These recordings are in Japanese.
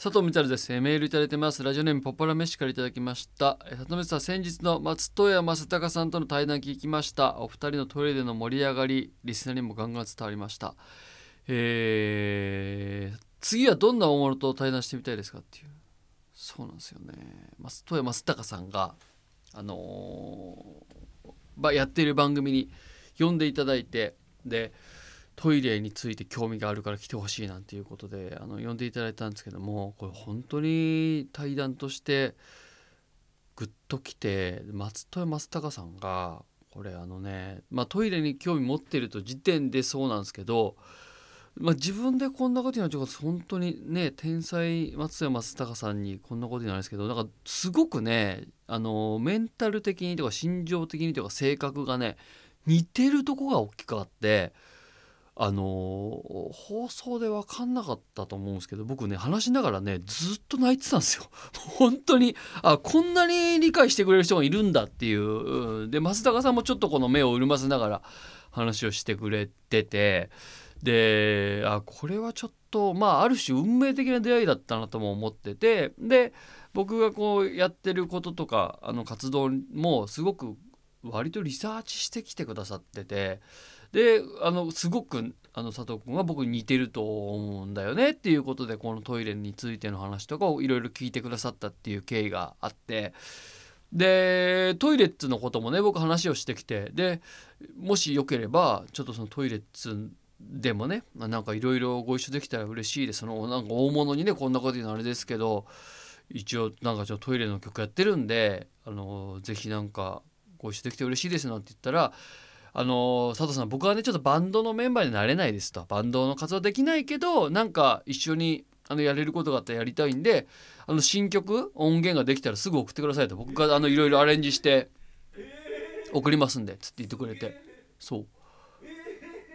佐藤光です。メールいただいてます。ラジオネームポッパラ飯からいただきました。佐藤光さん、先日の松任谷正隆さんとの対談聞きました。お二人のトイレでの盛り上がり、リスナーにもガンガン伝わりました。えー、次はどんな大物と対談してみたいですかっていう。そうなんですよね。松任谷正隆さんが、あのーやっている番組に呼んでいただいて、で、トイレについて興味があるから来てほしいなんていうことであの呼んでいただいたんですけどもこれ本当に対談としてグッときて松任谷正隆さんがこれあのね、まあ、トイレに興味持ってると時点でそうなんですけど、まあ、自分でこんなことになっちゃうと本当にね天才松任谷正隆さんにこんなことになるんですけどなんかすごくねあのメンタル的にとか心情的にとか性格がね似てるとこが大きくあって。あの放送で分かんなかったと思うんですけど僕ね話しながらねずっと泣いてたんですよ。本当にあこんなに理解してくれる人がいるんだっていうで増高さんもちょっとこの目を潤ませながら話をしてくれててであこれはちょっとまあある種運命的な出会いだったなとも思っててで僕がこうやってることとかあの活動もすごく割とリサーチしてきてくださってて。であのすごくあの佐藤君は僕に似てると思うんだよねっていうことでこのトイレについての話とかをいろいろ聞いてくださったっていう経緯があってでトイレッツのこともね僕話をしてきてでもしよければちょっとそのトイレッツでもねまなんかいろいろご一緒できたら嬉しいです。そのなんか大物にねこんなこと言うのあれですけど一応なんかちょっとトイレの曲やってるんであのぜひなんかご一緒できて嬉しいですなんて言ったらあの佐藤さん僕はねちょっとバンドのメンバーになれないですと。バンドの活動できないけどなんか一緒にあのやれることがあったらやりたいんであの新曲音源ができたらすぐ送ってくださいと。僕があのいろいろアレンジして送りますんでつって言ってくれて。そう。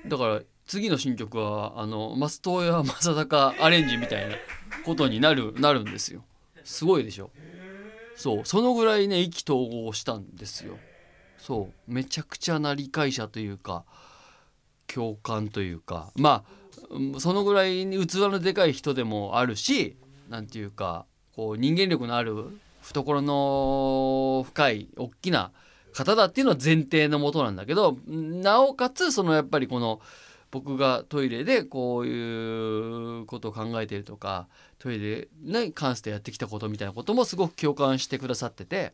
だから次の新曲はあの松任谷正隆アレンジみたいなことになるなるんですよ。すごいでしょ。そう。そのぐらいね意気投合したんですよ。そう。めちゃくちゃな理解者というか共感というかまあそのぐらい器のでかい人でもあるしなんていうかこう人間力のある懐の深い大きな方だっていうのは前提のもとなんだけどなおかつそのやっぱりこの僕がトイレでこういうことを考えてるとかトイレに関してやってきたことみたいなこともすごく共感してくださってて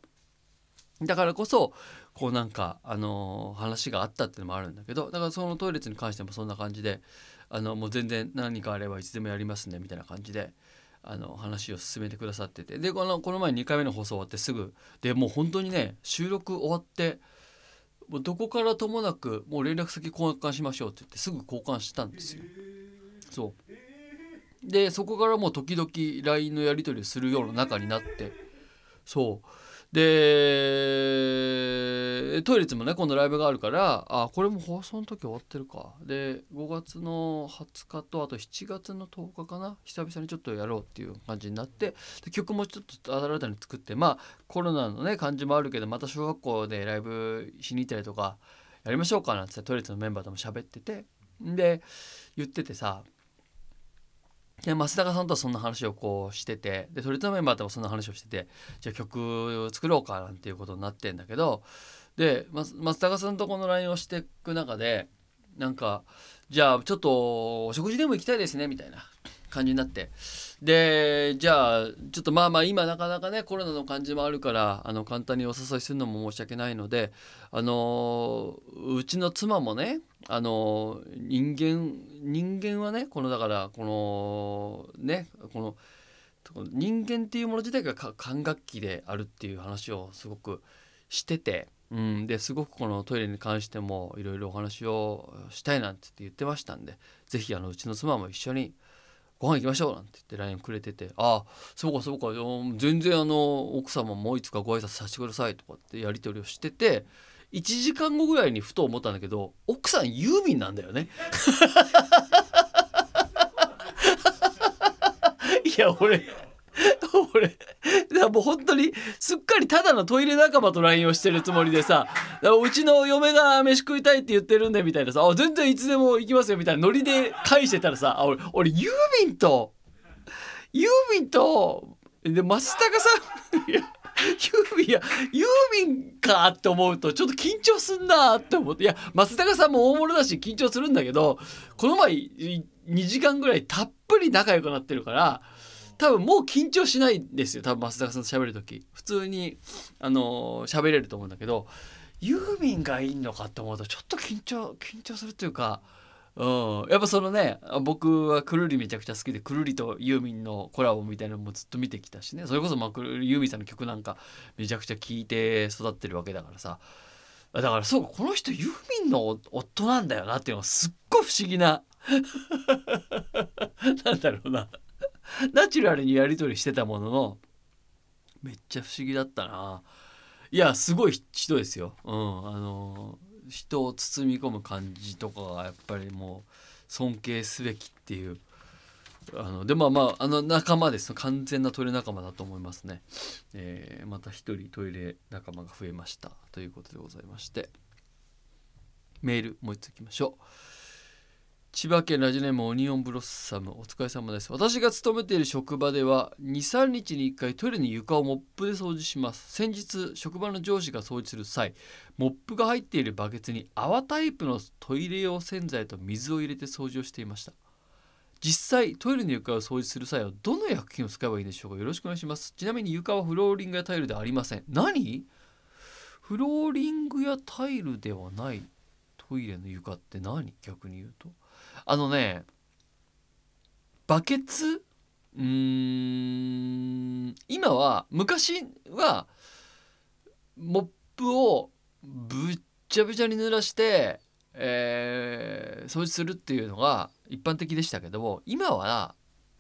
だからこそこうなんかあの話があったっていうのもあるんだけどだからそのトイレに関してもそんな感じであのもう全然何かあればいつでもやりますねみたいな感じであの話を進めてくださってて。でこのこの前2回目の放送終わってすぐでもう本当にね収録終わってもうどこからともなくもう連絡先交換しましょうって言ってすぐ交換したんですよ。そう。でそこからもう時々 LINE のやり取りをするような仲になってそう。でトイレツもね今度ライブがあるからあこれも放送の時終わってるか。で5月の20日とあと7月の10日かな。久々にちょっとやろうっていう感じになってで曲もちょっと新たに作ってまあコロナのね感じもあるけどまた小学校でライブしに行ったりとかやりましょうかなんてトイレツのメンバーとも喋ってて。で言っててさで増高さんとはそんな話をこうしててでトリットメンバーともそんな話をしててじゃあ曲を作ろうかなんていうことになってんだけどで松松高さんとこの LINE をしていく中でなんかじゃあちょっとお食事でも行きたいですねみたいな感じになってでじゃあちょっとまあまあ今なかなかねコロナの感じもあるからあの簡単にお誘いするのも申し訳ないのであのうちの妻もねあの人間人間はねこのだからこのねこの人間っていうもの自体が管楽器であるっていう話をすごくしてて、うん、ですごくこのトイレに関してもいろいろお話をしたいなんて言ってましたんで是非うちの妻も一緒にご飯行きましょうなんて言って LINE くれてて「ああそうかそうか全然あの奥様もいつかご挨拶させてください」とかってやり取りをしてて1時間後ぐらいにふと思ったんだけど奥さんユーミンなんだよね。いや俺俺だもう本当にすっかりただのトイレ仲間と LINE をしてるつもりでさうちの嫁が飯食いたいって言ってるんでみたいなさあ全然いつでも行きますよみたいなノリで返してたらさ俺俺ユーミンとユーミンとで松高さんいやユーミンやユーミンかって思うとちょっと緊張すんなって思っていや松高さんも大物だし緊張するんだけどこの前2時間ぐらいたっぷり仲良くなってるから多分もう緊張しないんですよ多分松高さんと喋る時普通にあの喋れると思うんだけどユーミンがいいのかって思うとちょっと緊張緊張するっていうか。うん、やっぱそのね僕はくるりめちゃくちゃ好きでくるりとユーミンのコラボみたいなのもずっと見てきたしね。それこそ、まあ、ユーミンさんの曲なんかめちゃくちゃ聴いて育ってるわけだからさ。だからそうかこの人ユーミンの夫なんだよなっていうのがすっごい不思議な なんだろうな。ナチュラルにやり取りしてたもののめっちゃ不思議だったな。いやすごい人ですよ。うん、あの人を包み込む感じとかがやっぱりもう尊敬すべきっていう。あのでまあまああの仲間です。完全なトイレ仲間だと思いますね、えー、また一人トイレ仲間が増えました。ということでございまして。メールもう一ついきましょう。千葉県ラジオネームオニオンブロッサムお疲れ様です。私が勤めている職場では23日に1回トイレの床をモップで掃除します。先日職場の上司が掃除する際モップが入っているバケツに泡タイプのトイレ用洗剤と水を入れて掃除をしていました。実際トイレの床を掃除する際はどの薬品を使えばいいでしょうか？よろしくお願いします。ちなみに床はフローリングやタイルではありません。何？フローリングやタイルではないトイレの床って何？逆に言うと。あのねバケツ？うーん今は昔はモップをぶっちゃぶちゃに濡らして、えー、掃除するっていうのが一般的でしたけども今は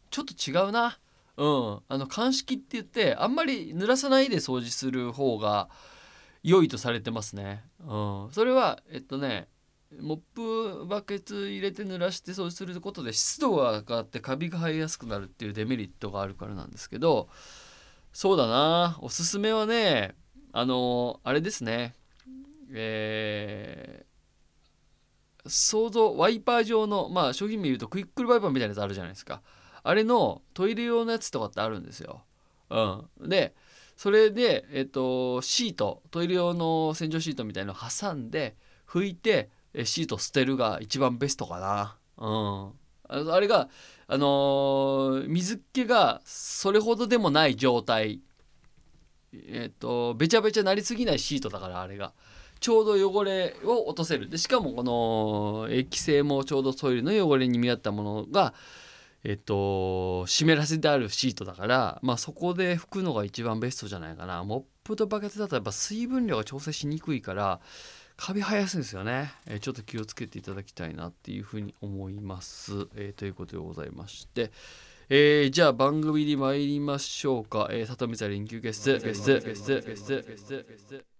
ちょっと違うな。うん、あの鑑識って言ってあんまり濡らさないで掃除する方が良いとされてますね。うん、それはえっとねモップバケツ入れて濡らしてそうすることで湿度が上がってカビが生えやすくなるっていうデメリットがあるからなんですけどそうだな。おすすめはねあのあれですね。えー、想像ワイパー状のまあ商品名言うとクイックルワイパーみたいなやつあるじゃないですか。あれのトイレ用のやつとかってあるんですよ。うん、でそれで、えっと、シートトイレ用の洗浄シートみたいのを挟んで拭いてシート捨てるが一番ベストかな。うん、あれが、あのー、水気がそれほどでもない状態。えっ、とべちゃべちゃなりすぎないシートだからあれが。ちょうど汚れを落とせる。でしかもこの液性もちょうどトイレの汚れに見合ったものがえっ、と湿らせてあるシートだからまあそこで拭くのが一番ベストじゃないかな。モップとバケツだとやっぱ水分量が調整しにくいからカビ生やすいんですよね、えー、ちょっと気をつけていただきたいなっていうふうに思います、えー、ということでございまして。えー、じゃあ番組に参りましょうか。えー、里見さん臨休ゲスト、ゲスト、ゲスト、ゲスト、ゲスト、ゲスト。